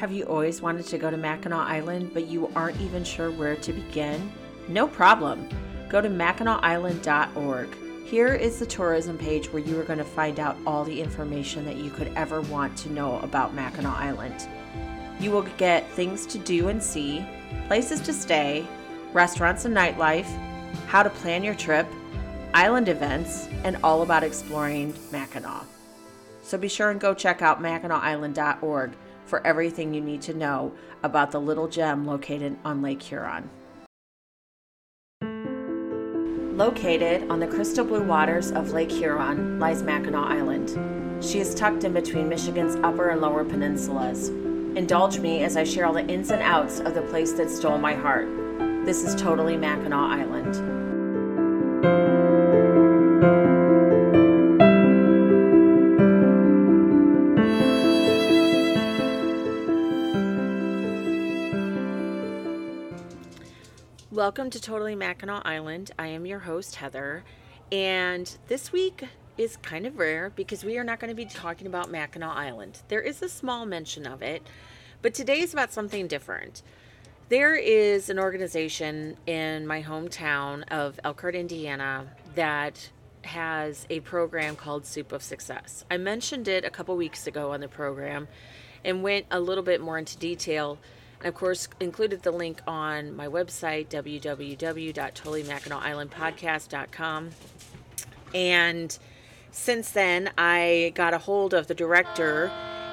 Have you always wanted to go to Mackinac Island, but you aren't even sure where to begin? No problem. Go to MackinacIsland.org. Here is the tourism page where you are going to find out all the information that you could ever want to know about Mackinac Island. You will get things to do and see, places to stay, restaurants and nightlife, how to plan your trip, island events, and all about exploring Mackinac. So be sure and go check out MackinacIsland.org for everything you need to know about the little gem located on Lake Huron. Located on the crystal blue waters of Lake Huron lies Mackinac Island. She is tucked in between Michigan's upper and lower peninsulas. Indulge me as I share all the ins and outs of the place that stole my heart. This is totally Mackinac Island. Welcome to Totally Mackinac Island. I am your host, Heather. And this week is kind of rare because we are not going to be talking about Mackinac Island. There is a small mention of it, but today is about something different. There is an organization in my hometown of Elkhart, Indiana, that has a program called Soup of Success. I mentioned it a couple weeks ago on the program and went a little bit more into detail and of course, included the link on my website, www.totallymackinacislandpodcast.com. And since then, I got a hold of the director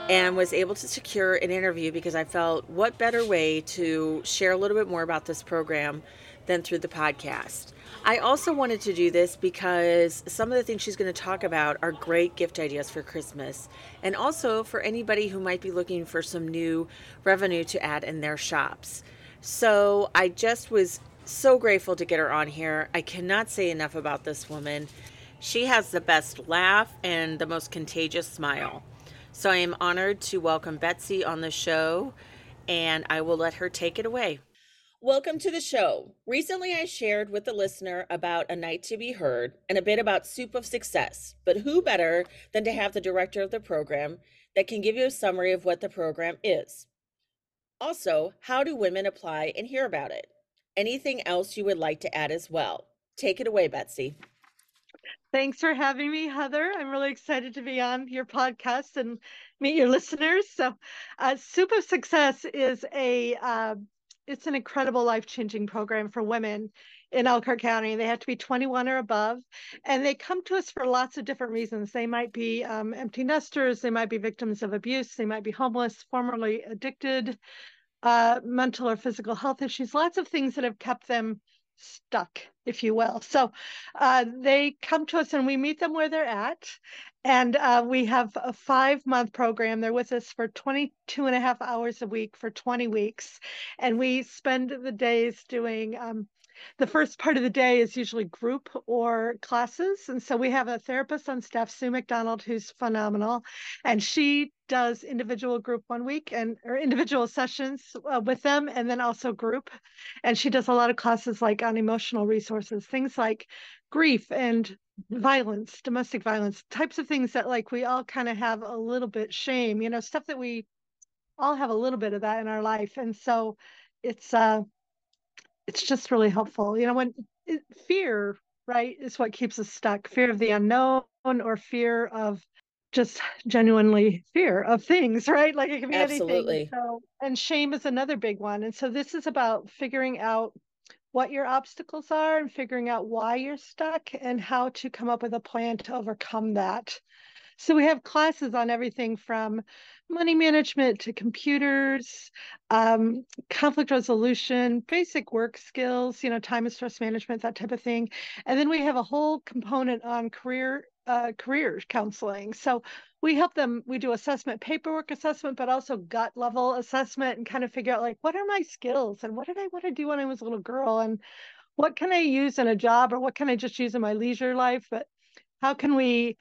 and was able to secure an interview because I felt what better way to share a little bit more about this program than through the podcast. I also wanted to do this because some of the things she's going to talk about are great gift ideas for Christmas and also for anybody who might be looking for some new revenue to add in their shops. So I just was so grateful to get her on here. I cannot say enough about this woman. She has the best laugh and the most contagious smile. So I am honored to welcome Betsy on the show, and I will let her take it away. Welcome to the show. Recently, I shared with the listener about A Night to Be Heard and a bit about Soup of Success. But who better than to have the director of the program that can give you a summary of what the program is? Also, how do women apply and hear about it? Anything else you would like to add as well? Take it away, Betsy. Thanks for having me, Heather. I'm really excited to be on your podcast and meet your listeners. So, uh, Soup of Success is a uh, it's an incredible life-changing program for women in Elkhart County. They have to be 21 or above, and they come to us for lots of different reasons. They might be um, empty nesters, they might be victims of abuse, they might be homeless, formerly addicted, uh, mental or physical health issues, lots of things that have kept them stuck, if you will. So uh, they come to us and we meet them where they're at. And uh, we have a five month program. They're with us for 22 and a half hours a week for 20 weeks. And we spend the days doing um, the first part of the day is usually group or classes. And so we have a therapist on staff, Sue McDonald, who's phenomenal. And she does individual group one week and or individual sessions uh, with them and then also group. And she does a lot of classes like on emotional resources, things like grief and violence, domestic violence, types of things that like we all kind of have a little bit shame, you know, stuff that we all have a little bit of that in our life. And so it's uh it's just really helpful. You know, when it, fear, right, is what keeps us stuck. Fear of the unknown or fear of just genuinely fear of things, right? Like it can be Absolutely. anything. So, and shame is another big one. And so this is about figuring out what your obstacles are and figuring out why you're stuck and how to come up with a plan to overcome that. So we have classes on everything from money management to computers, um, conflict resolution, basic work skills, you know, time and stress management, that type of thing. And then we have a whole component on career uh, career counseling. So we help them, we do assessment, paperwork assessment, but also gut level assessment and kind of figure out like, what are my skills and what did I want to do when I was a little girl? And what can I use in a job or what can I just use in my leisure life? But how can we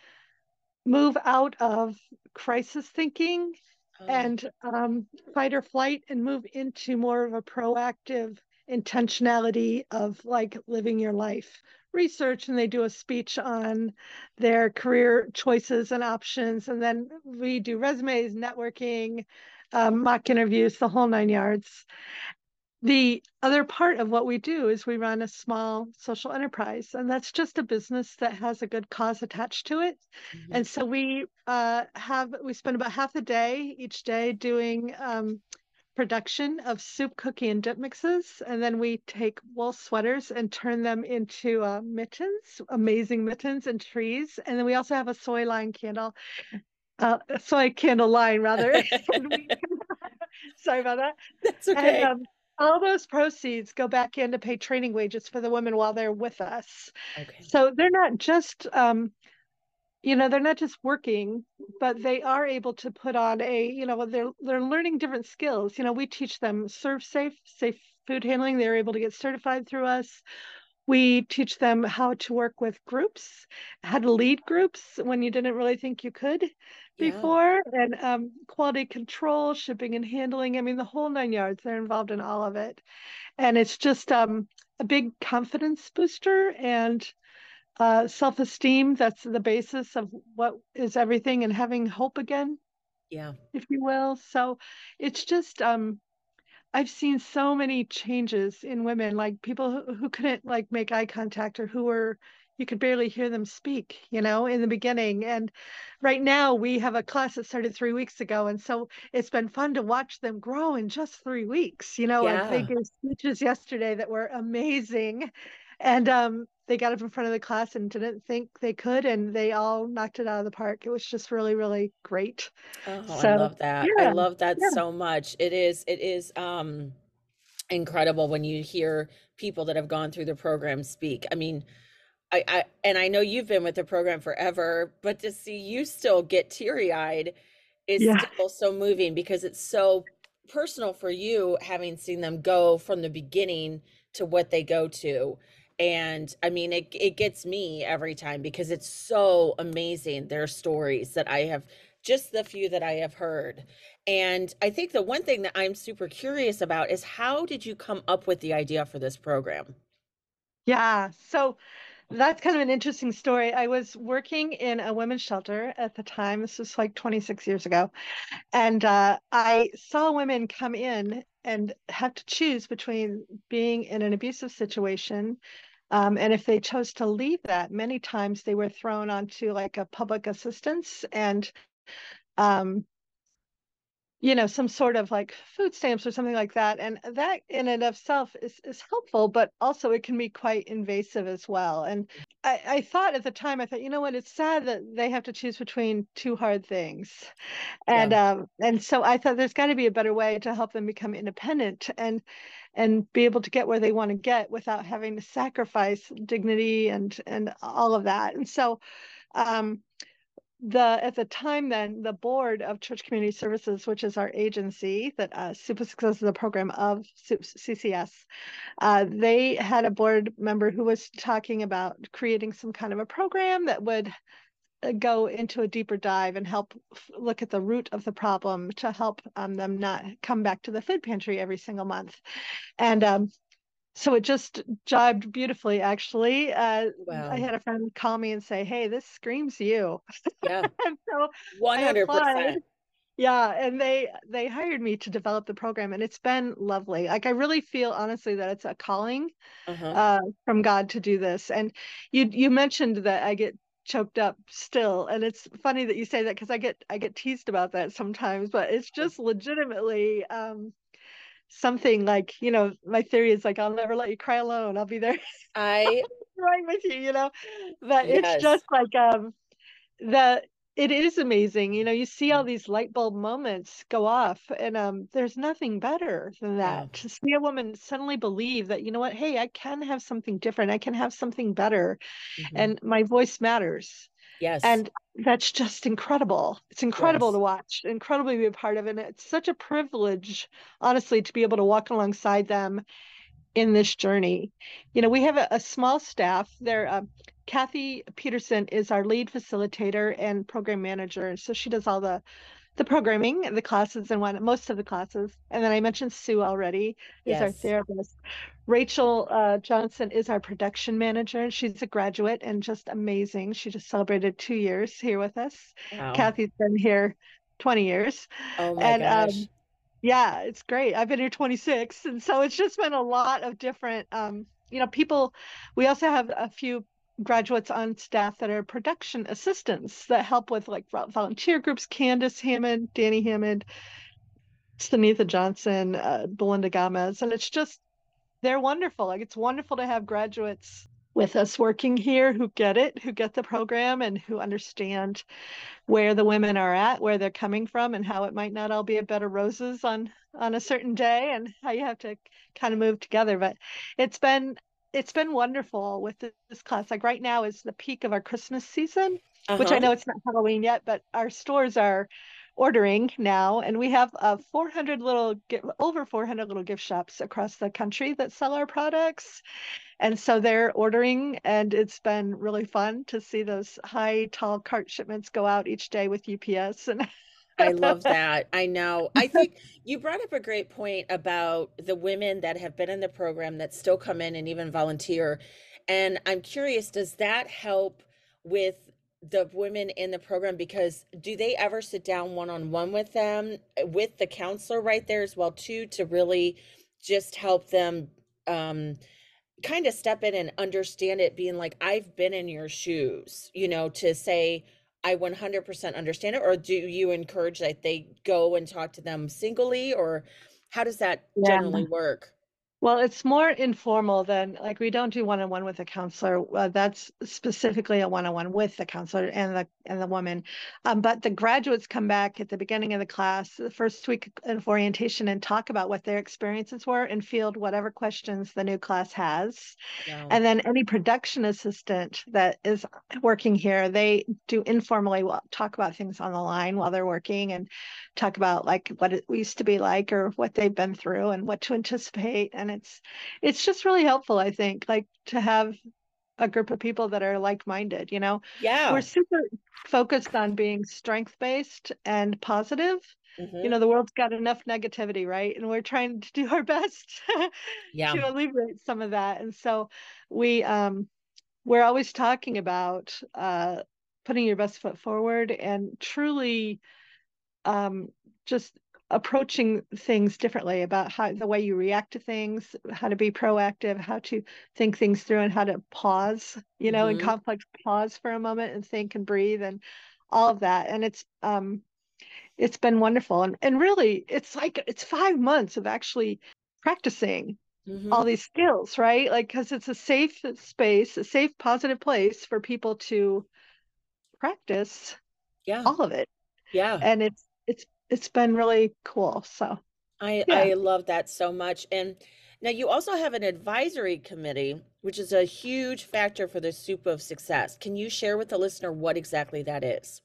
move out of crisis thinking oh. and um, fight or flight and move into more of a proactive intentionality of like living your life research and they do a speech on their career choices and options and then we do resumes networking um, mock interviews, the whole nine yards. The other part of what we do is we run a small social enterprise, and that's just a business that has a good cause attached to it. Mm-hmm. And so we uh, have we spend about half a day each day doing um, production of soup, cookie, and dip mixes, and then we take wool sweaters and turn them into uh, mittens, amazing mittens and trees. And then we also have a soy line candle, uh, soy candle line rather. Sorry about that. That's okay. And, um, all those proceeds go back in to pay training wages for the women while they're with us. Okay. So they're not just um, you know they're not just working but they are able to put on a you know they're they're learning different skills you know we teach them ServSafe, safe food handling they're able to get certified through us we teach them how to work with groups how to lead groups when you didn't really think you could yeah. before and um, quality control shipping and handling i mean the whole nine yards they're involved in all of it and it's just um, a big confidence booster and uh, self esteem. That's the basis of what is everything and having hope again. Yeah. If you will. So it's just, um, I've seen so many changes in women, like people who, who couldn't like make eye contact or who were, you could barely hear them speak, you know, in the beginning. And right now we have a class that started three weeks ago. And so it's been fun to watch them grow in just three weeks. You know, yeah. think gave speeches yesterday that were amazing. And um, they got up in front of the class and didn't think they could and they all knocked it out of the park it was just really really great oh so, i love that yeah, i love that yeah. so much it is it is um incredible when you hear people that have gone through the program speak i mean I, I and i know you've been with the program forever but to see you still get teary-eyed is yeah. still so moving because it's so personal for you having seen them go from the beginning to what they go to. And i mean it, it gets me every time because it's so amazing their stories that i have just the few that i have heard. And i think the one thing that i'm super curious about is how did you come up with the idea for this program? Yeah so that's kind of an interesting story. I was working in a women's shelter at the time. This was like 26 years ago. And uh, I saw women come in and have to choose between being in an abusive situation um, and if they chose to leave that, many times they were thrown onto like a public assistance and, um, you know, some sort of like food stamps or something like that. And that in and of itself is, is helpful, but also it can be quite invasive as well. And I, I thought at the time, I thought, you know what, it's sad that they have to choose between two hard things. And yeah. um, and so I thought there's got to be a better way to help them become independent. And and be able to get where they want to get without having to sacrifice dignity and and all of that. And so um, the at the time then the board of church community services which is our agency that uh, Soup of Success is a program of ccs uh, they had a board member who was talking about creating some kind of a program that would uh, go into a deeper dive and help look at the root of the problem to help um, them not come back to the food pantry every single month. And um, so it just jibed beautifully, actually. Uh, wow. I had a friend call me and say, Hey, this screams you. Yeah. and so 100%. Yeah, and they they hired me to develop the program, and it's been lovely. Like I really feel honestly that it's a calling uh-huh. uh, from God to do this. And you you mentioned that I get choked up still and it's funny that you say that because i get i get teased about that sometimes but it's just legitimately um something like you know my theory is like i'll never let you cry alone i'll be there i right with you you know but yes. it's just like um the it is amazing you know you see all mm. these light bulb moments go off and um there's nothing better than that yeah. to see a woman suddenly believe that you know what hey i can have something different i can have something better mm-hmm. and my voice matters yes and that's just incredible it's incredible yes. to watch incredibly to be a part of it and it's such a privilege honestly to be able to walk alongside them in this journey. You know, we have a, a small staff. There, uh, Kathy Peterson is our lead facilitator and program manager. So she does all the the programming, the classes, and one most of the classes. And then I mentioned Sue already is yes. our therapist. Rachel uh, Johnson is our production manager. and She's a graduate and just amazing. She just celebrated two years here with us. Wow. Kathy's been here 20 years. Oh my and, um, gosh. Um, Yeah, it's great. I've been here 26, and so it's just been a lot of different, um, you know, people. We also have a few graduates on staff that are production assistants that help with like volunteer groups. Candace Hammond, Danny Hammond, Sunitha Johnson, uh, Belinda Gomez, and it's just they're wonderful. Like it's wonderful to have graduates with us working here who get it, who get the program, and who understand where the women are at, where they're coming from, and how it might not all be a bed of roses on on a certain day, and how you have to kind of move together. But it's been it's been wonderful with this class. Like right now is the peak of our Christmas season, uh-huh. which I uh-huh. know it's not Halloween yet, but our stores are ordering now and we have uh, 400 little over 400 little gift shops across the country that sell our products and so they're ordering and it's been really fun to see those high tall cart shipments go out each day with ups and I love that. I know. I think you brought up a great point about the women that have been in the program that still come in and even volunteer. And I'm curious, does that help with the women in the program because do they ever sit down one on one with them with the counselor right there as well too to really just help them um kind of step in and understand it being like I've been in your shoes you know to say I 100% understand it or do you encourage that they go and talk to them singly or how does that yeah. generally work well, it's more informal than like we don't do one on one with a counselor. Uh, that's specifically a one on one with the counselor and the and the woman. Um, but the graduates come back at the beginning of the class, the first week of orientation, and talk about what their experiences were and field whatever questions the new class has. Yeah. And then any production assistant that is working here, they do informally talk about things on the line while they're working and talk about like what it used to be like or what they've been through and what to anticipate. And and it's it's just really helpful i think like to have a group of people that are like-minded you know? Yeah. We're super focused on being strength-based and positive. Mm-hmm. you know the world's got enough negativity right? And we're trying to do our best yeah. to alleviate some of that. And so we um we're always talking about uh putting your best foot forward and truly um just approaching things differently about how the way you react to things how to be proactive how to think things through and how to pause you know mm-hmm. in conflict pause for a moment and think and breathe and all of that. And it's um it's been wonderful. And and really it's like it's five months of actually practicing mm-hmm. all these skills right? Like because it's a safe space a safe positive place for people to practice yeah. all of it. Yeah. And it's it's been really cool. So I yeah. I love that so much. And now you also have an advisory committee, which is a huge factor for the soup of success. Can you share with the listener what exactly that is?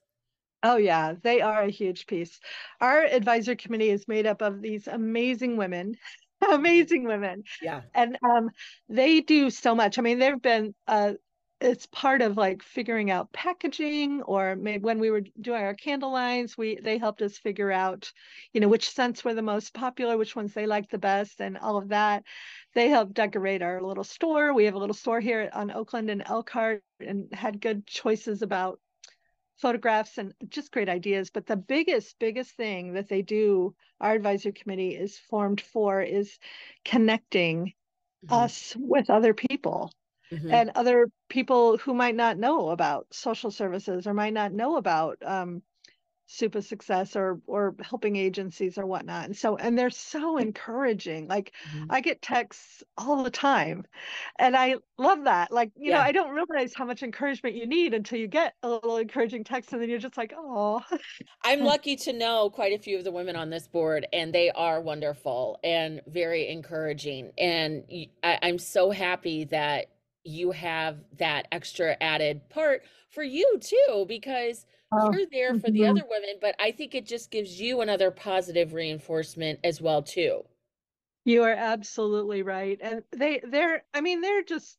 Oh yeah, they are a huge piece. Our advisory committee is made up of these amazing women amazing women. Yeah. And um, they do so much. I mean, they've been uh, it's part of like figuring out packaging or maybe when we were doing our candle lines we they helped us figure out you know which scents were the most popular which ones they liked the best and all of that. They helped decorate our little store. We have a little store here on oakland and elkhart and had good choices about photographs and just great ideas. But the biggest biggest thing that they do our advisory committee is formed for is connecting mm-hmm. us with other people mm-hmm. and other people who might not know about social services or might not know about um, Soup of Success or or helping agencies or whatnot and so and they're so encouraging like mm-hmm. i get texts all the time and i love that like you yeah. know i don't realize how much encouragement you need until you get a little encouraging text and then you're just like oh i'm lucky to know quite a few of the women on this board and they are wonderful and very encouraging and I, i'm so happy that you have that extra added part for you too because oh, you're there for mm-hmm. the other women but i think it just gives you another positive reinforcement as well too you are absolutely right and they they're i mean they're just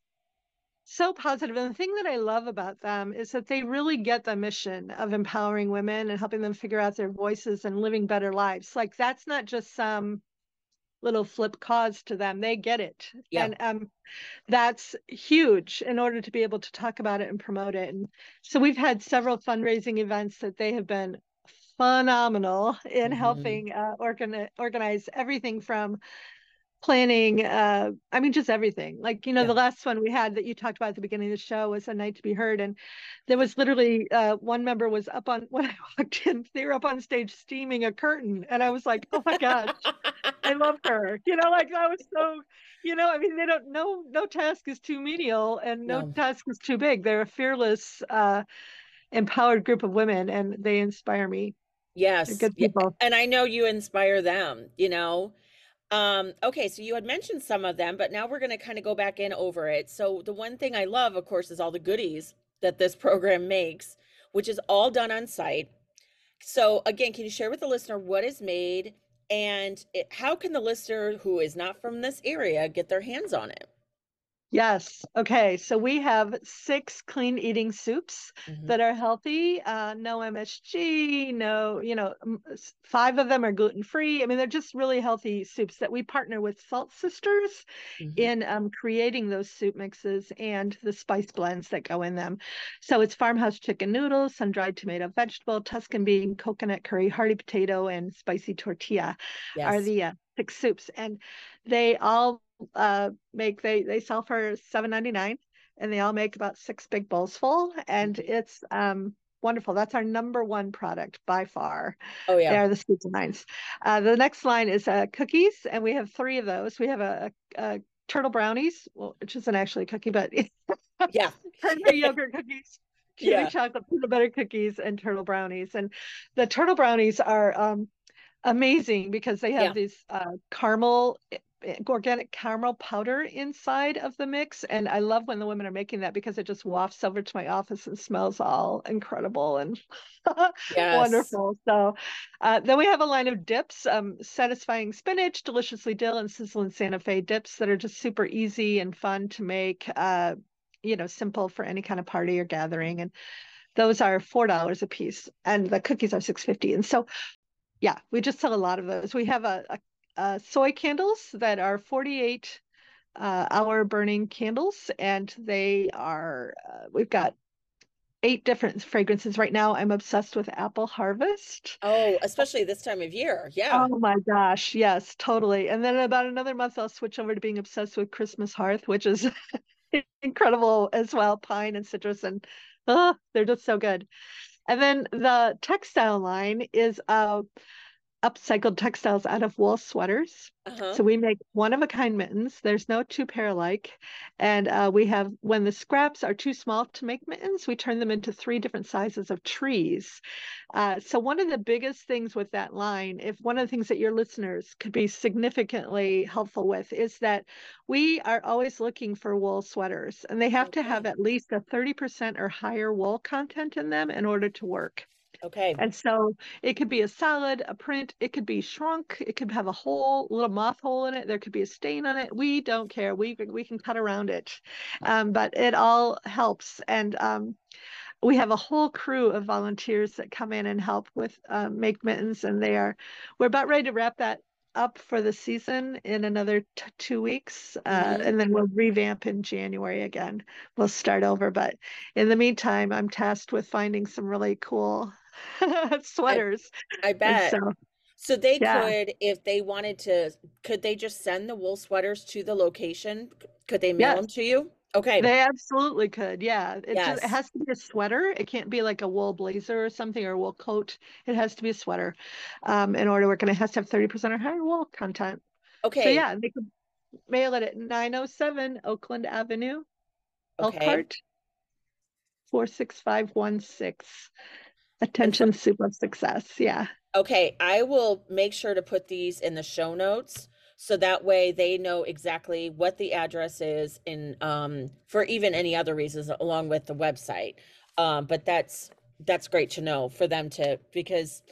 so positive and the thing that i love about them is that they really get the mission of empowering women and helping them figure out their voices and living better lives like that's not just some little flip cause to them. They get it. Yeah. And um, that's huge in order to be able to talk about it and promote it. And so we've had several fundraising events that they have been phenomenal in Mhm. helping uh, organ- organize everything from planning uh i mean just everything like you know Yeah. the last one we had that you talked about at the beginning of the show was a night to be heard and there was literally uh one member was up on when i walked in they were up on stage steaming a curtain and i was like oh my gosh i love her you know like that was so you know i mean they don't no no task is too menial and no, No. task is too big they're a fearless uh empowered group of women and they inspire me they're Yes. good Yeah. people And I know you inspire them, you know. Um, okay, so you had mentioned some of them, but now we're going to kind of go back in over it. So the one thing I love, of course, is all the goodies that this program makes, which is all done on site. So again, can you share with the listener what is made and it, how can the listener who is not from this area get their hands on it? Yes. Okay. So we have six clean eating soups Mhm. that are healthy, uh, no MSG, no, you know, five of them are gluten free. I mean, they're just really healthy soups that we partner with Salt Sisters Mhm. in um, creating those soup mixes and the spice blends that go in them. So it's farmhouse chicken noodles, sun dried tomato vegetable, Tuscan bean, coconut curry, hearty potato, and spicy tortilla are the uh, six soups. And they all uh make they they sell for seven ninety nine, and they all make about six big bowls full, and Mhm. it's um wonderful. That's our number one product by far. Oh yeah, They are the soup nines. Uh, the next line is uh, cookies, and we have three of those. We have a, a, turtle brownies, well, which isn't actually a cookie, but Yeah. Cranberry yogurt cookies, Yeah. chocolate peanut butter cookies, and turtle brownies. And the turtle brownies are um, amazing because they have Yeah. these uh, caramel, eh, organic caramel powder inside of the mix. And I love when the women are making that because it just wafts over to my office and smells all incredible and Yes. wonderful. So uh, then we have a line of dips, um, satisfying spinach, deliciously dill, and sizzling Santa Fe dips that are just super easy and fun to make. Uh, you know, simple for any kind of party or gathering. And those are four dollars a piece, and the cookies are six fifty. And so, yeah, we just sell a lot of those. We have a, a, a soy candles that are forty eight uh, hour burning candles, and they are. Uh, we've got eight different fragrances right now. I'm obsessed with Apple Harvest. Oh, especially this time of year. Yeah. Oh my gosh, yes, totally. And then about another month, I'll switch over to being obsessed with Christmas Hearth, which is incredible as well. Pine and citrus, and oh, they're just so good. And then the textile line is uh, upcycled textiles out of wool sweaters. Uh-huh. So we make one of a kind mittens. There's no two pair alike. And uh, we have, when the scraps are too small to make mittens, we turn them into three different sizes of trees. Uh, so one of the biggest things with that line, if one of the things that your listeners could be significantly helpful with, is that we are always looking for wool sweaters, and they have to have at least a 30% or higher wool content in them in order to work. Okay. And so it could be a solid, a print, it could be shrunk, it could have a hole, little moth hole in it, there could be a stain on it. We don't care. We can- we can cut around it. Um, but it all helps. And um, we have a whole crew of volunteers that come in and help with uh, make mittens, and they are we're about ready to wrap that up for the season in another t- two weeks, uh, Mhm. and then we'll revamp in January again. We'll start over, but in the meantime, I'm tasked with finding some really cool sweaters, I and bet. so So they yeah, could, if they wanted to, could they just send the wool sweaters to the location? Could they mail yes. them to you? Okay. They absolutely could. Yeah. It just it has to be a sweater. It can't be like a wool blazer or something or a wool coat. It has to be a sweater um, in order to work. And it has to have 30% or higher wool content. Okay. So yeah, they could mail it at 907 Oakland Avenue, Okay. Elkhart, 46516. And Attention, soup of success. Yeah. okay, I will make sure to put these in the show notes so that way they know exactly what the address is in um for even any other reasons along with the website. Um, but that's that's great to know for them to because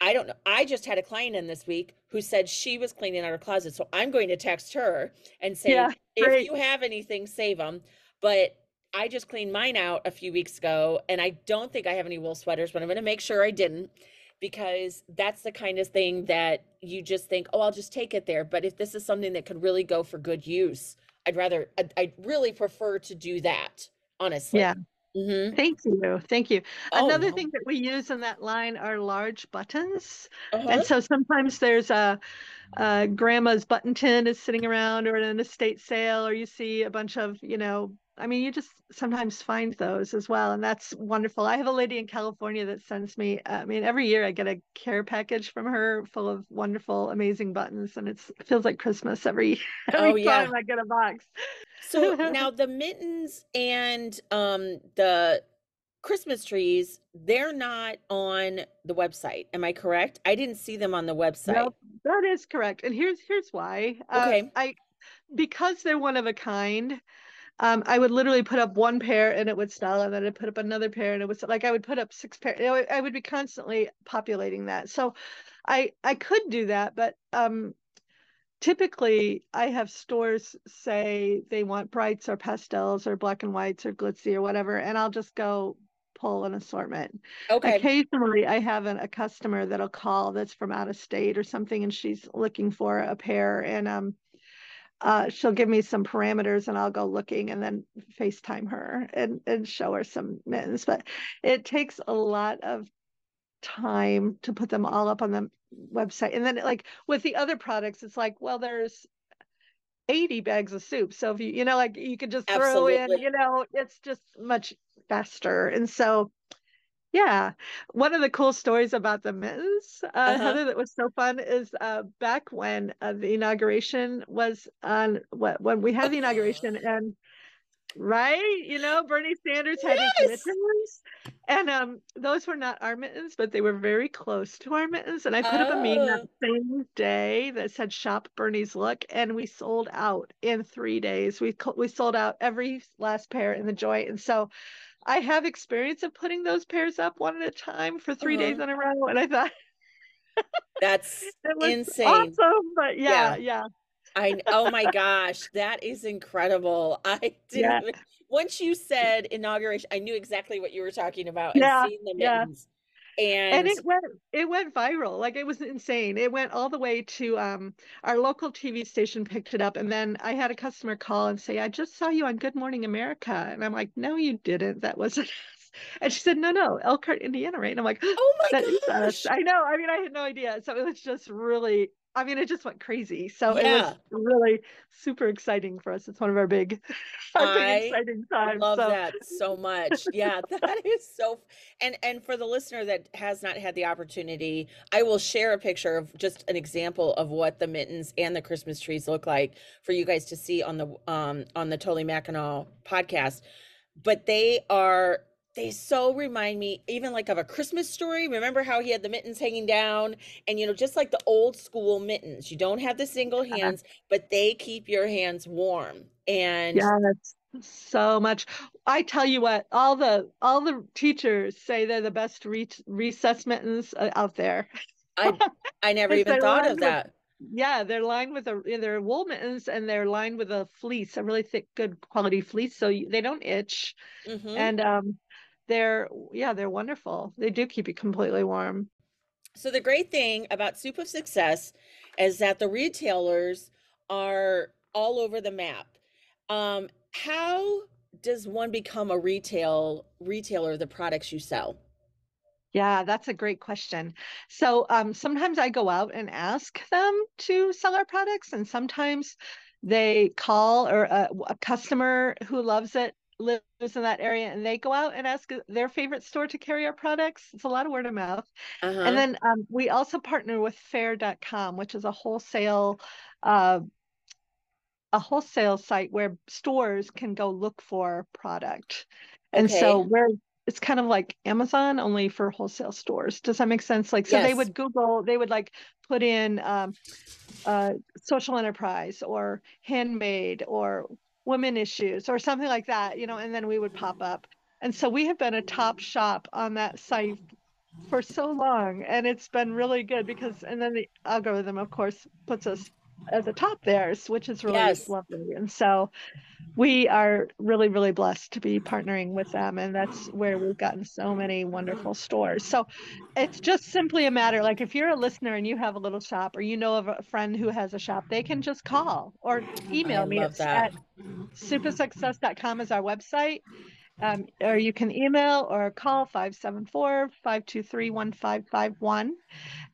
I don't know. I just had a client in this week who said she was cleaning out her closet. So I'm going to text her and Yeah. say, if you have anything, save them. But I just cleaned mine out a few weeks ago and I don't think I have any wool sweaters, but I'm going to make sure I didn't because that's the kind of thing that you just think, oh, I'll just take it there. But if this is something that could really go for good use, I'd rather, I'd, I'd really prefer to do that, honestly. Yeah. Mhm. Thank you. Thank you. Oh, Another no. thing that we use in that line are large buttons. Uh-huh. And so sometimes there's a, a grandma's button tin is sitting around or in an estate sale, or you see a bunch of, you know, I mean, you just sometimes find those as well. And that's wonderful. I have a lady in California that sends me, I mean, every year I get a care package from her full of wonderful, amazing buttons. And it's, it feels like Christmas every, every Oh, yeah. time I get a box. So now the mittens and um the Christmas trees, they're not on the website. Am I correct? I didn't see them on the website. No, that is correct. And here's here's why. Uh, Okay. I because they're one of a kind, um, I would literally put up one pair and it would sell, and then I'd put up another pair and it would sell. Like I would put up six pair. You know, I would be constantly populating that. So I I could do that, but um typically I have stores say they want brights or pastels or black and whites or glitzy or whatever, and I'll just go pull an assortment. Okay. Occasionally, I have an, a customer that'll call that's from out of state or something, and she's looking for a pair, and um, uh, she'll give me some parameters, and I'll go looking, and then FaceTime her and and show her some mittens. But it takes a lot of time to put them all up on the website, and then like with the other products, it's like, well, there's 80 bags of soup. So if you, you know, like you could just throw in, you know, it's just much faster. And so, yeah, one of the cool stories about the mittens, uh, Uh-huh. Heather, that was so fun is uh, back when uh, the inauguration was on, what, when we had the inauguration and right, you know, Bernie Sanders had his mittens, and um, those were not our mittens, but they were very close to our mittens. And I put up a meme that Oh. same day that said "Shop Bernie's Look," and we sold out in three days. We we sold out every last pair in the joint, and so I have experience of putting those pairs up one at a time for 3 days Uh-huh. in a row, and I thought That's insane. awesome. But yeah, Yeah. yeah, I oh my gosh, that is incredible. I didn't yeah, once you said inauguration, I knew exactly what you were talking about and yeah, seeing the yeah. And And it went it went viral like it was insane. It went all the way to um our local tv station picked it up and then i had a customer call and say i just saw you on good morning america. And i'm like no you didn't. That wasn't us. And she said no no elkhart indiana right? And i'm like oh my that is us. Gosh. i know i mean i had no idea. So it was just really i mean it just went crazy so it was really super exciting for us it's one of our big our big I exciting times love so that so much. Yeah, that is so and and for the listener that has not had the opportunity, I will share a picture of just an example of what the mittens and the Christmas trees look like for you guys to see on the um on the Totally Mackinac podcast. But they are they so remind me even like of a Christmas story. Remember how he had the mittens hanging down and you know just like the old school mittens. You don't have the single hands, but they keep your hands warm. And Yes, so much. I tell you what, all the all the teachers say they're the best re recess mittens uh, out there. I I never even thought of that. Yeah, they're lined with a they're wool mittens and they're lined with a fleece, a really thick, good quality fleece, so you, they don't itch. hmm And um, they're yeah, they're wonderful. They do keep you completely warm. So the great thing about Soup of Success is that the retailers are all over the map. Um, how does one become a retail retailer of the products you sell? Yeah, that's a great question. So um, sometimes I go out and ask them to sell our products, and sometimes they call or a, a customer who loves it lives in that area and they go out and ask their favorite store to carry our products. It's a lot of word of mouth. And Uh-huh. then um, we also partner with Faire.com, which is a wholesale uh, a wholesale site where stores can go look for product. And so we're it's kind of like Amazon only for wholesale stores. Does that make sense? Like so they would Google, they would like put in um, uh, social enterprise or handmade or women issues or something like that, you know, and then we would pop up. And so we have been a top shop on that site for so long and it's been really good because and then the algorithm of course puts us as a top there which is really Yes. lovely and so we are really really blessed to be partnering with them and that's where we've gotten so many wonderful stores so it's just simply a matter like if you're a listener and you have a little shop or you know of a friend who has a shop they can just call or I email me love at, that. at soupofsuccess.com is our website Um, or you can email or call 574 523 1551.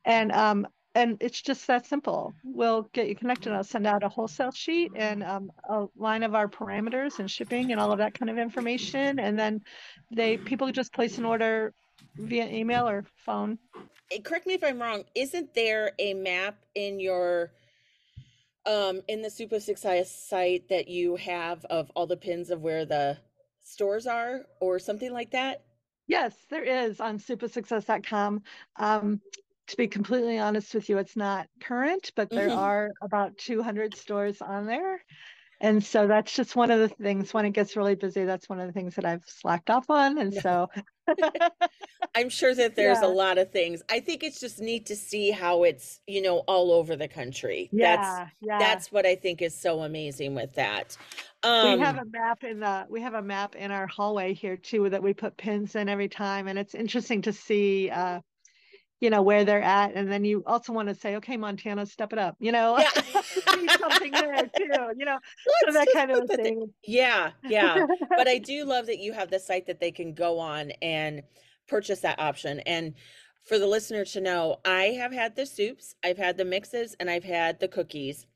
And um, and it's just that simple. We'll get you connected. I'll send out a wholesale sheet and um, a line of our parameters and shipping and all of that kind of information. And then they people just place an order via email or phone. Correct me if I'm wrong. Isn't there a map in your um in the Soup of Success site that you have of all the pins of where the stores are or something like that? Yes, there is on soupofsuccess.com. Um, to be completely honest with you, it's not current, but there Mhm. are about 200 stores on there. And so that's just one of the things when it gets really busy, that's one of the things that I've slacked off on. And so, I'm sure that there's a lot of things. I think it's just neat to see how it's, you know, all over the country. That's yeah, yeah. that's what I think is so amazing with that. We have Um a map in the we have a map in our hallway here too that we put pins in every time, and it's interesting to see uh, you know, where they're at. And then you also want to say, okay, Montana, step it up, you know, yeah. something there too, you know, so that kind of put the thing. thing. Yeah, yeah. But I do love that you have the site that they can go on and purchase that option. And for the listener to know, I have had the soups, I've had the mixes, and I've had the cookies.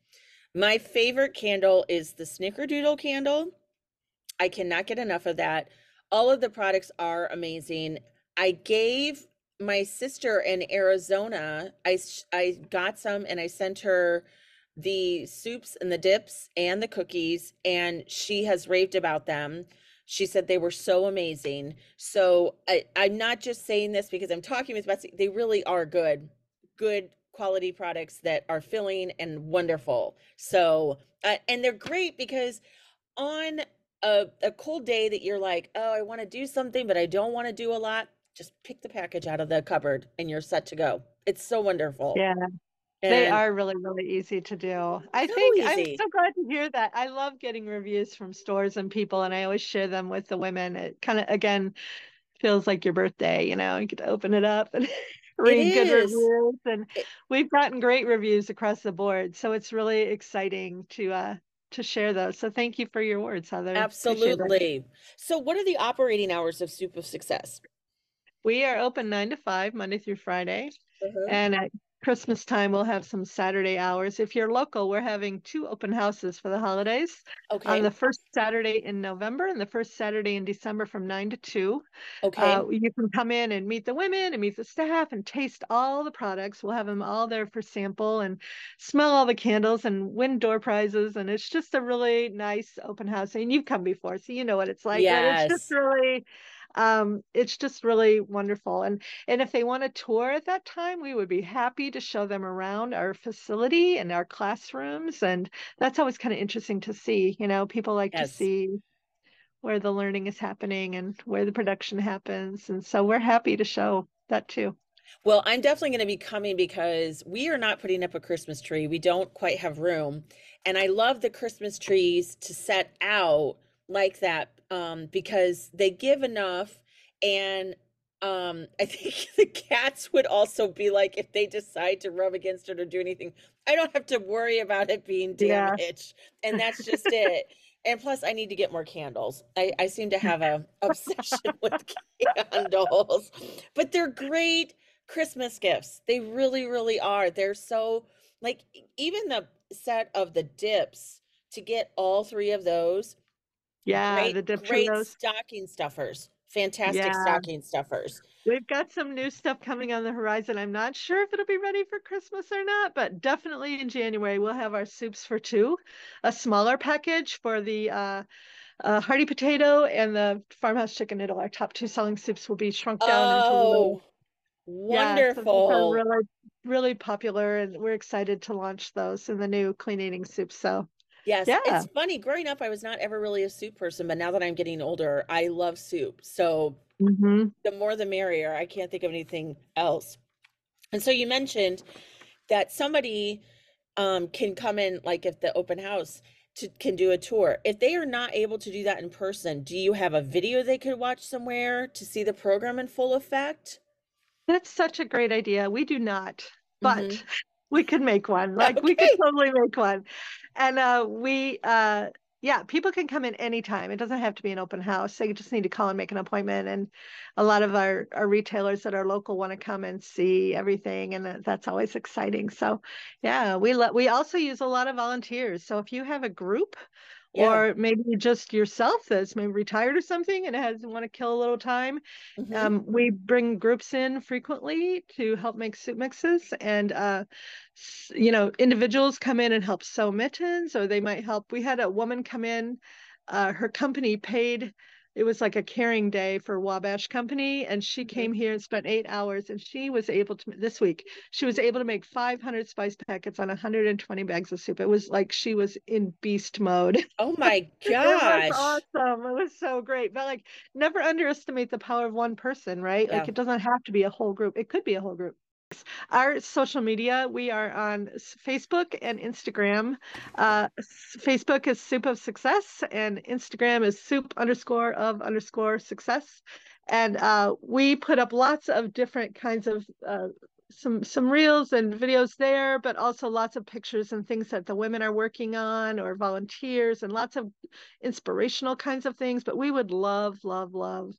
My favorite candle is the Snickerdoodle candle. I cannot get enough of that. All of the products are amazing. I gave my sister in Arizona, I I got some and I sent her the soups and the dips and the cookies and she has raved about them. She said they were so amazing. So I, I'm not just saying this because I'm talking with Betsy. They really are good, good quality products that are filling and wonderful. So uh, and they're great because on a, a cold day that you're like, oh, I want to do something, but I don't want to do a lot, just pick the package out of the cupboard and you're set to go. It's so wonderful. Yeah, they are really, really easy to do. I so think I'm so glad to hear that. I love getting reviews from stores and people, and I always share them with the women. It kind of, again, feels like your birthday, you know, you get to open it up and read good reviews. And It- we've gotten great reviews across the board. So it's really exciting to uh to share those. So thank you for your words, Heather. Absolutely. So, what are the operating hours of Soup of Success? We are open nine to five, Monday through Friday. Uh-huh. And at Christmas time, we'll have some Saturday hours. If you're local, we're having two open houses for the holidays on the first Saturday in November and the first Saturday in December from nine to two. Okay. Uh, you can come in and meet the women and meet the staff and taste all the products. We'll have them all there for sample and smell all the candles and win door prizes. And it's just a really nice open house. And you've come before, so you know what it's like. But it's just really, um, it's just really wonderful. And and if they want a tour at that time, we would be happy to show them around our facility and our classrooms. And that's always kind of interesting to see. You know, people like to see where the learning is happening and where the production happens. And so we're happy to show that too. Well, I'm definitely going to be coming because we are not putting up a Christmas tree. We don't quite have room. And I love the Christmas trees to set out like that um, because they give enough. And um, I think the cats would also be like, if they decide to rub against it or do anything, I don't have to worry about it being Yeah. damaged. And that's just it. And plus, I need to get more candles. I, I seem to have a obsession with candles, but they're great Christmas gifts. They really, really are. They're so like even the set of the dips to get all three of those. Yeah, Great, the great stocking stuffers. Fantastic Yeah. stocking stuffers. We've got some new stuff coming on the horizon. I'm not sure if it'll be ready for Christmas or not, but definitely in January we'll have our soups for two, a smaller package for the uh, uh, hearty potato and the farmhouse chicken noodle. Our top two selling soups will be shrunk down into little. Oh, Yeah, so wonderful. really, really popular, and we're excited to launch those in the new clean eating soup. So Yes, yeah, it's funny. Growing up, I was not ever really a soup person, but now that I'm getting older, I love soup. So hmm the more the merrier. I can't think of anything else. And so you mentioned that somebody um, can come in, like if the open house to, can do a tour. If they are not able to do that in person, do you have a video they could watch somewhere to see the program in full effect? that's such a great idea. We do not, but Mm-hmm. we could make one. Like we could totally make one. And uh, we uh, yeah, people can come in anytime. It doesn't have to be an open house. They just need to call and make an appointment. And a lot of our, our retailers that are local want to come and see everything, and that's always exciting. So, yeah, we let we also use a lot of volunteers. So if you have a group yeah. or maybe just yourself that's maybe retired or something and has want to kill a little time. Mm-hmm. Um, we bring groups in frequently to help make soup mixes, and uh, you know, individuals come in and help sew mittens, or they might help. We had a woman come in. Uh, her company paid it was like a caring day for Wabash Company, and she mm-hmm. came here and spent eight hours, and she was able to this week she was able to make 500 spice packets on 120 bags of soup. It was like she was in beast mode. Oh my gosh! it was awesome. It was so great. But like, never underestimate the power of one person, right? Yeah. Like, it doesn't have to be a whole group. It could be a whole group. Our social media, we are on Facebook and Instagram. Uh, Facebook is Soup of Success, and Instagram is soup underscore of underscore success. And uh, we put up lots of different kinds of uh, some some reels and videos there, but also lots of pictures and things that the women are working on or volunteers and lots of inspirational kinds of things. But we would love, love, love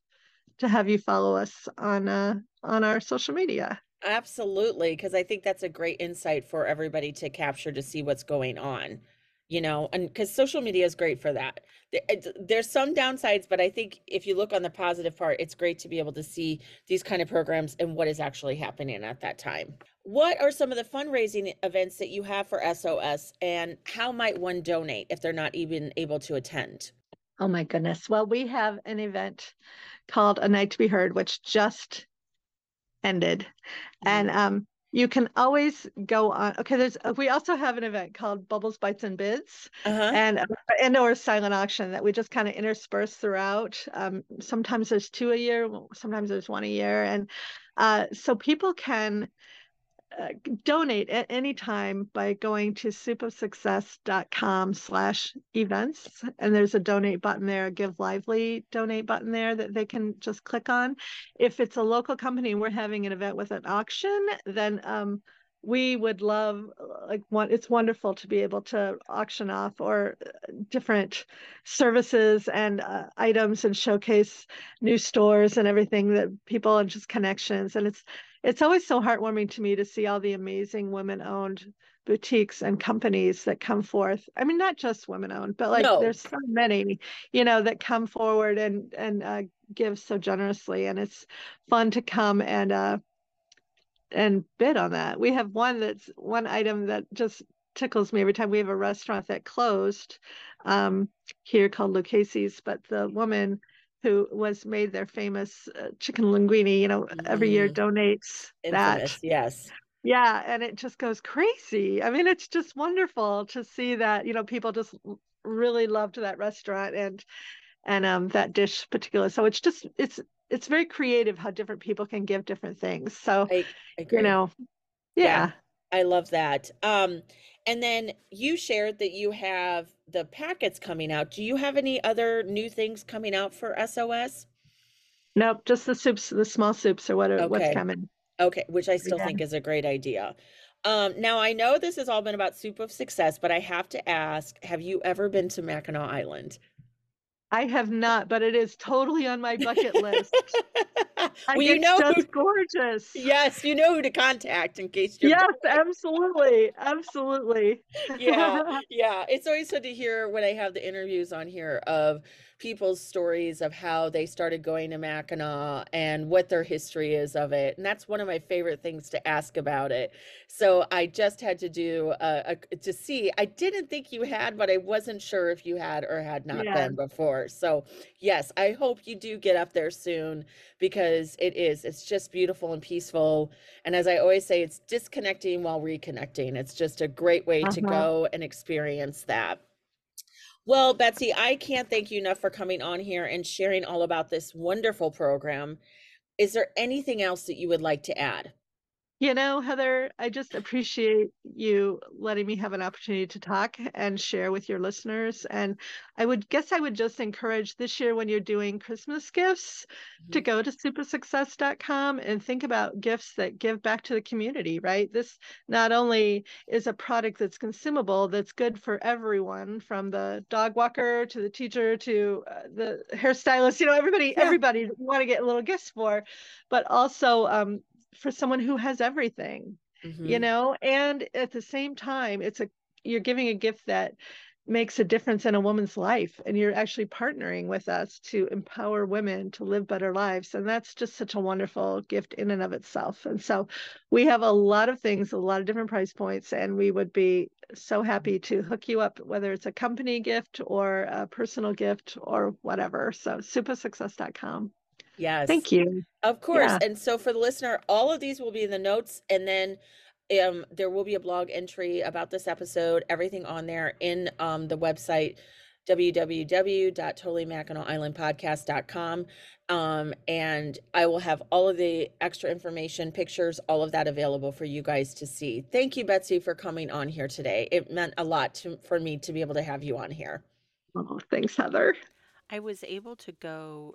to have you follow us on uh, on our social media. Absolutely, because I think that's a great insight for everybody to capture to see what's going on, you know, and because social media is great for that. Eh, there's some downsides, but I think if you look on the positive part, it's great to be able to see these kind of programs and what is actually happening at that time. What are some of the fundraising events that you have for SOS, and how might one donate if they're not even able to attend? Oh my goodness. Well, we have an event called A Night to Be Heard, which just ended. Mm-hmm. And um, you can always go on. Okay, there's we also have an event called Bubbles Bites and Bids, uh-huh. and uh, and or silent auction that we just kind of intersperse throughout. Um, sometimes there's two a year, sometimes there's one a year, and uh, so people can uh, donate at any time by going to soupofsuccess.com slash events. And there's a donate button there a give lively donate button there that they can just click on. If it's a local company and we're having an event with an auction then um, we would love like one it's wonderful to be able to auction off or uh, different services and uh, items and showcase new stores and everything that people and just connections. And it's it's always so heartwarming to me to see all the amazing women owned boutiques and companies that come forth i mean not just women owned but like no. there's so many you know that come forward and and uh, give so generously and it's fun to come and uh and bid on that we have one that's one item that just tickles me every time we have a restaurant that closed um, here called Lucchese's, but the woman who was made their famous uh, chicken linguine, you know, mm-hmm. every year mm-hmm. donates Infamous, that. Yes. Yeah, and it just goes crazy. I mean, it's just wonderful to see that, you know, people just really loved that restaurant and and um that dish particular. So it's just it's it's very creative how different people can give different things. So I, I you know, yeah. yeah. I love that. Um and then you shared that you have the packets coming out. Do you have any other new things coming out for SOS? Nope, just the soups, the small soups, or what okay. what's coming. Okay, which I still yeah. think is a great idea. Um, now I know this has all been about soup of success, but I have to ask: Have you ever been to Mackinac Island? I have not, but it is totally on my bucket list. well, you know, who, gorgeous. Yes, you know who to contact in case you're. Yes, absolutely, absolutely. yeah, yeah. It's always good to hear when I have the interviews on here of people's stories of how they started going to Mackinac and what their history is of it. And that's one of my favorite things to ask about it. So I just had to do a, a to see. I didn't think you had, but I wasn't sure if you had or had not yeah. been before. So yes, I hope you do get up there soon because it is. It's just beautiful and peaceful. And as I always say, it's disconnecting while reconnecting. It's just a great way uh-huh. to go and experience that. Well, Betsy, I can't thank you enough for coming on here and sharing all about this wonderful program. Is there anything else that you would like to add? You know, Heather, I just appreciate you letting me have an opportunity to talk and share with your listeners. And I would guess I would just encourage this year when you're doing Christmas gifts mm-hmm. to go to soupofsuccess.com and think about gifts that give back to the community, right? This not only is a product that's consumable, that's good for everyone from the dog walker to the teacher to uh, the hairstylist, you know, everybody, yeah. everybody want to get little gifts for, but also um, for someone who has everything mm-hmm. you know? And at the same time it's a you're giving a gift that makes a difference in a woman's life and you're actually partnering with us to empower women to live better lives and that's just such a wonderful gift in and of itself. And so we have a lot of things a lot of different price points and we would be so happy to hook you up whether it's a company gift or a personal gift or whatever. So soupofsuccess.com Yes. Thank you. Of course. Yeah. And so for the listener, all of these will be in the notes and then um, there will be a blog entry about this episode, everything on there in um, the website www.totallymackinacislandpodcast.com um, and I will have all of the extra information, pictures, all of that available for you guys to see. Thank you, Betsy, for coming on here today. It meant a lot to, for me to be able to have you on here. Oh, thanks, Heather. I was able to go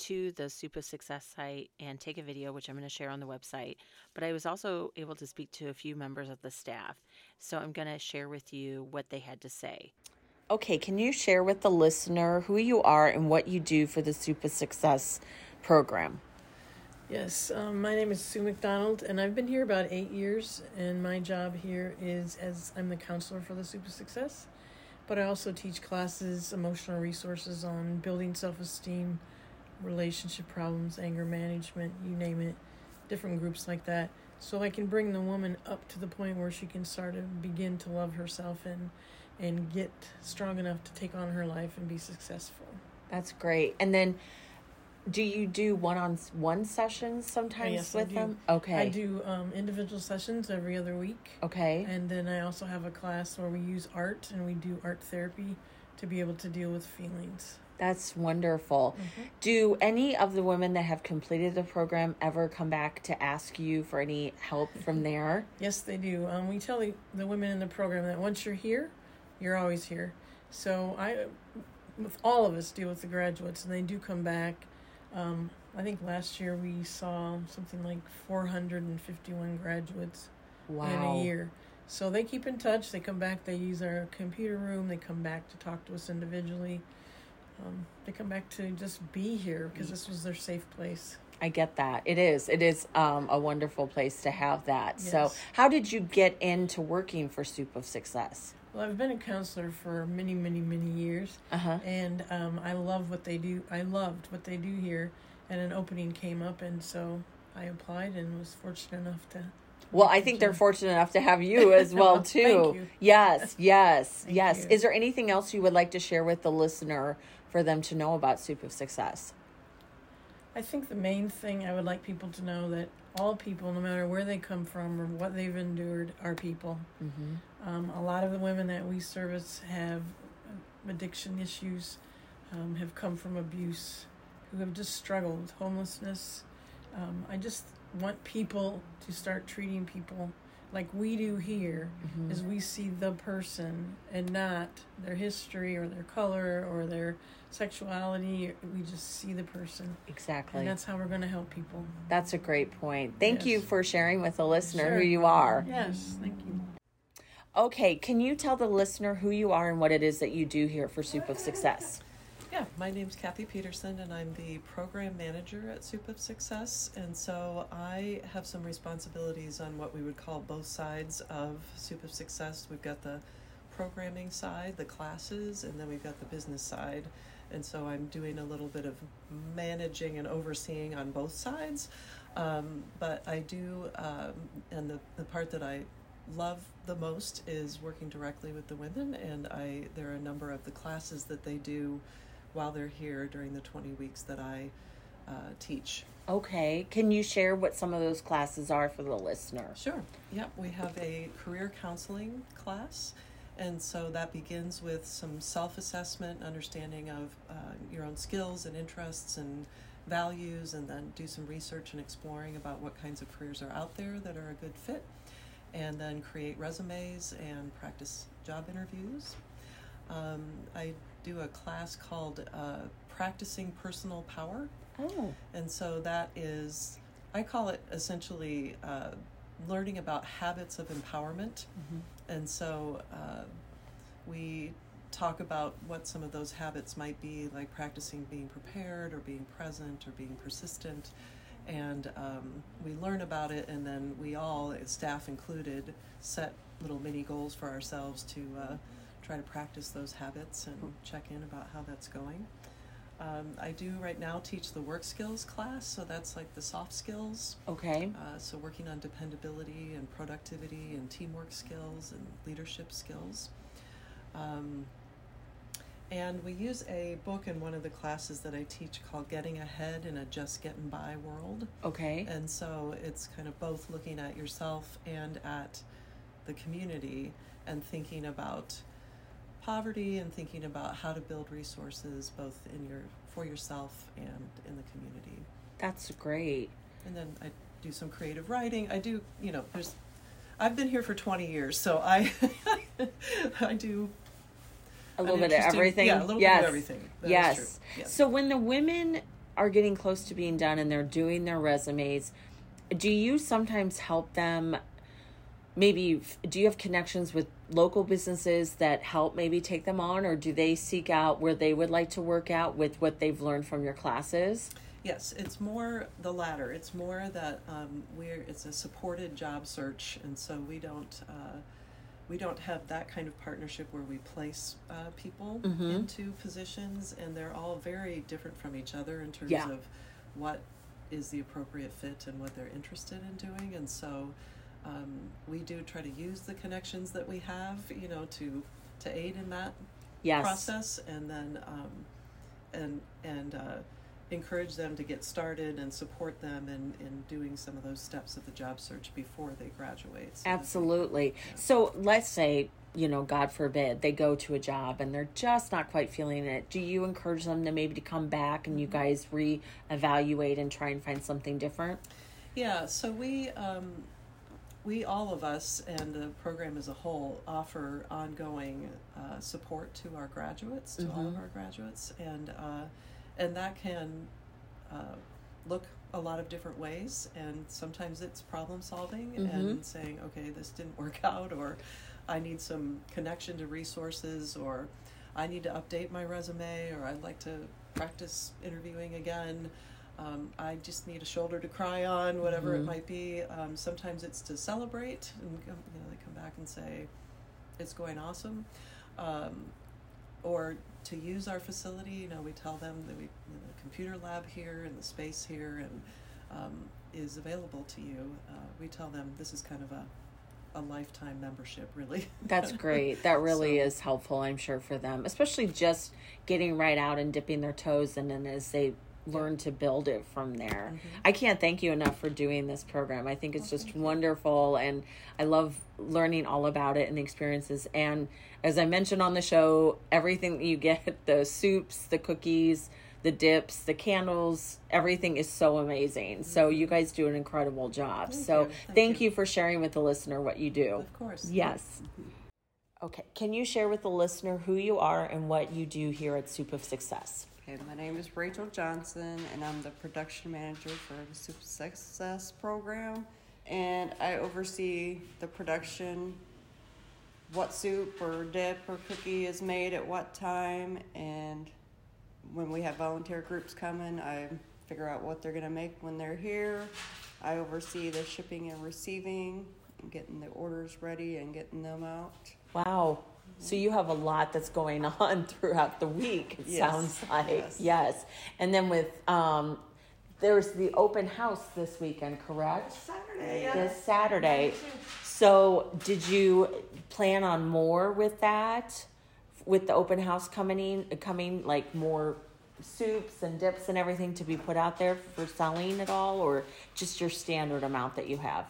to the Soup of Success site and take a video, which I'm going to share on the website. But I was also able to speak to a few members of the staff. So I'm going to share with you what they had to say. Okay, can you share with the listener who you are and what you do for the Soup of Success program? Yes, um, my name is Sue McDonald, and I've been here about eight years. And my job here is as I'm the counselor for the Soup of Success, but I also teach classes, emotional resources on building self esteem, relationship problems, anger management, you name it, different groups like that. So I can bring the woman up to the point where she can start to begin to love herself and and get strong enough to take on her life and be successful. That's great. And then do you do one-on-one sessions sometimes yes, with them? Okay. I do um, individual sessions every other week. Okay. And then I also have a class where we use art and we do art therapy to be able to deal with feelings. That's wonderful. Mm-hmm. Do any of the women that have completed the program ever come back to ask you for any help from there? Yes, they do. Um, we tell the, the women in the program that once you're here, you're always here. So I, with all of us, deal with the graduates, and they do come back. Um, I think last year we saw something like 451 graduates wow. in a year. So they keep in touch. They come back. They use our computer room. They come back to talk to us individually um, to come back to just be here because this was their safe place. I get that. It is. It is um, a wonderful place to have that. Yes. So, how did you get into working for Soup of Success? Well, I've been a counselor for many, many, many years, uh-huh. and um, I love what they do. I loved what they do here, and an opening came up, and so I applied and was fortunate enough to well, I think they're fortunate enough to have you as well too. Yes, yes, yes. You. Is there anything else you would like to share with the listener for them to know about Soup of Success? I think the main thing I would like people to know that all people, no matter where they come from or what they've endured, are people. Mm-hmm. Um, a lot of the women that we service have addiction issues, um, have come from abuse, who have just struggled with homelessness. Um, I just want people to start treating people like we do here mm-hmm. is we see the person and not their history or their color or their sexuality. We just see the person. Exactly. And that's how we're going to help people. That's a great point. Thank yes. you for sharing with the listener sure. who you are. Yes thank you. Okay can you tell the listener who you are and what it is that you do here for soup of success yeah, my name's Kathy Peterson, and I'm the program manager at Soup of Success. And so I have some responsibilities on what we would call both sides of Soup of Success. We've got the programming side, the classes, and then we've got the business side. And so I'm doing a little bit of managing and overseeing on both sides. Um, but I do, um, and the, the part that I love the most is working directly with the women. And I there are a number of the classes that they do while they're here during the 20 weeks that I uh, teach. Okay. Can you share what some of those classes are for the listener? Sure. Yep. We have a career counseling class. And so that begins with some self assessment, understanding of uh, your own skills and interests and values and then do some research and exploring about what kinds of careers are out there that are a good fit, and then create resumes and practice job interviews. Um, I do a class called uh, Practicing Personal Power. Oh. And so that is, I call it essentially uh, learning about habits of empowerment. Mm-hmm. And so uh, we talk about what some of those habits might be, like practicing being prepared or being present or being persistent. And um, we learn about it, and then we all, staff included, set little mini goals for ourselves to uh, try to practice those habits and check in about how that's going. Um, I do right now teach the work skills class, so that's like the soft skills. Okay. Uh, so working on dependability and productivity and teamwork skills and leadership skills. Um, and we use a book in one of the classes that I teach called Getting Ahead in a Just Getting By World. Okay. And so it's kind of both looking at yourself and at the community and thinking about poverty and thinking about how to build resources both in your for yourself and in the community. That's great. And then I do some creative writing. I do, you know, there's I've been here for 20 years, so I I do A little bit of everything. Yeah, a little yes. bit of everything. That is yes. true. Yes. So when the women are getting close to being done and they're doing their resumes, do you sometimes help them? Maybe do you have connections with local businesses that help maybe take them on, or do they seek out where they would like to work out with what they've learned from your classes? Yes, it's more the latter. It's more that um, we're it's a supported job search, and so we don't uh, we don't have that kind of partnership where we place uh, people Mhm. into positions, and they're all very different from each other in terms Yeah. of what is the appropriate fit and what they're interested in doing, and so um, we do try to use the connections that we have, you know, to to aid in that Yes. process and then um, and and uh, encourage them to get started and support them in, in doing some of those steps of the job search before they graduate. So that they- Absolutely. So let's say, you know, God forbid, they go to a job and they're just not quite feeling it. Do you encourage them to maybe to come back and you guys reevaluate and try and find something different? Yeah, so we um, we all of us and the program as a whole offer ongoing uh, support to our graduates, to all of our graduates, and uh, and that can uh, look a lot of different ways. And sometimes it's problem solving and saying, okay, this didn't work out, or I need some connection to resources, or I need to update my resume, or I'd like to practice interviewing again. Um, I just need a shoulder to cry on, whatever it might be. Um, sometimes it's to celebrate, and you know they come back and say, "It's going awesome," um, or to use our facility. You know, we tell them that we, you know, the computer lab here and the space here and um, is available to you. Uh, we tell them this is kind of a a lifetime membership, really. That's great. That really So- is helpful, I'm sure, for them, especially just getting right out and dipping their toes and then as they learn to build it from there. Mm-hmm. I can't thank you enough for doing this program. I think it's just wonderful and I love learning all about it and the experiences. And as I mentioned on the show, everything that you get the soups, the cookies, the dips, the candles, everything is so amazing. So mm-hmm. you guys do an incredible job. Thank so you. Thank thank you. you for sharing with the listener what you do. of course. Yes. Mm-hmm. Okay. Can you share with the listener who you are and what you do here at Soup of Success? Okay, my name is Rachel Johnson, and I'm the production manager for the Soup of Success program. And I oversee the production, what soup or dip or cookie is made at what time, and when we have volunteer groups coming, I figure out what they're gonna make when they're here. I oversee the shipping and receiving, and getting the orders ready and getting them out. Wow. So you have a lot that's going on throughout the week. It Yes. sounds like yes. Yes. And then with um, there's the open house this weekend, correct? Saturday, This Saturday. So did you plan on more with that? With the open house coming in, coming like more soups and dips and everything to be put out there for selling at all, or just your standard amount that you have?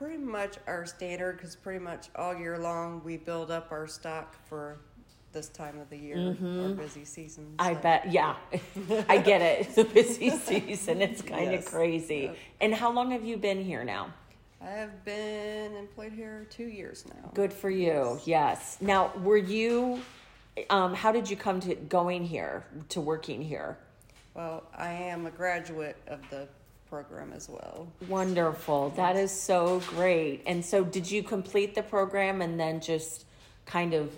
Pretty much our standard, because pretty much all year long we build up our stock for this time of the year or busy season. Mm-hmm. I bet. Yeah, I get it. It's a busy season. It's kind of Yes. crazy. Yep. And how long have you been here now? I have been employed here two years now. Good for you. Yes. Now, were you? Um, how did you come to going here to working here? Well, I am a graduate of the program as well. Wonderful. That is so great. And so, did you complete the program and then just kind of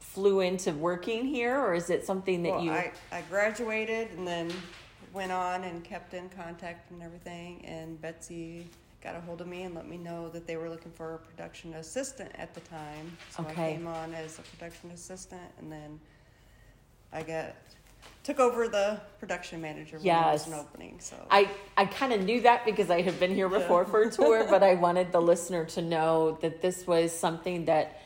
flew into working here, or is it something that well, you? I, I graduated and then went on and kept in contact and everything. And Betsy got a hold of me and let me know that they were looking for a production assistant at the time. So Okay. I came on as a production assistant, and then I got took over the production manager when there was an opening. So I, I kind of knew that because I had been here before for a tour, but I wanted the listener to know that this was something that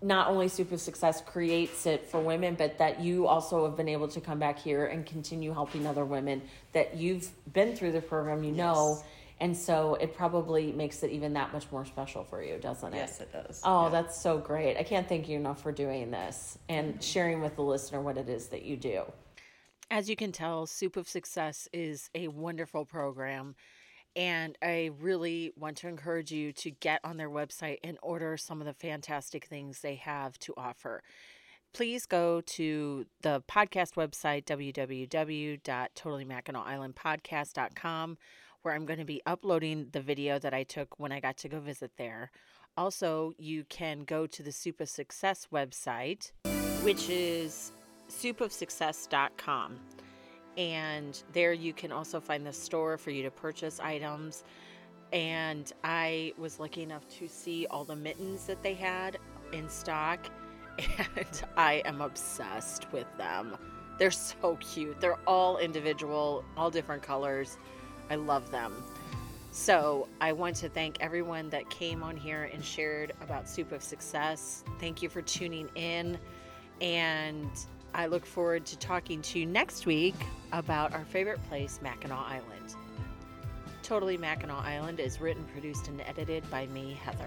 not only Soup of Success creates it for women, but that you also have been able to come back here and continue helping other women that you've been through the program, you know. And so it probably makes it even that much more special for you, doesn't it? yes, it does. Oh, Yeah. that's so great. I can't thank you enough for doing this and sharing with the listener what it is that you do. As you can tell, Soup of Success is a wonderful program. And I really want to encourage you to get on their website and order some of the fantastic things they have to offer. Please go to the podcast website, www.totallymackinacislandpodcast.com, where I'm going to be uploading the video that I took when I got to go visit there. Also, you can go to the Soup of Success website, which is soupofsuccess.com. And there you can also find the store for you to purchase items. And I was lucky enough to see all the mittens that they had in stock. And I am obsessed with them. They're so cute. They're all individual, all different colors. I love them. So I want to thank everyone that came on here and shared about Soup of Success. Thank you for tuning in. And I look forward to talking to you next week about our favorite place, Mackinac Island. Totally Mackinac Island is written, produced, and edited by me, Heather.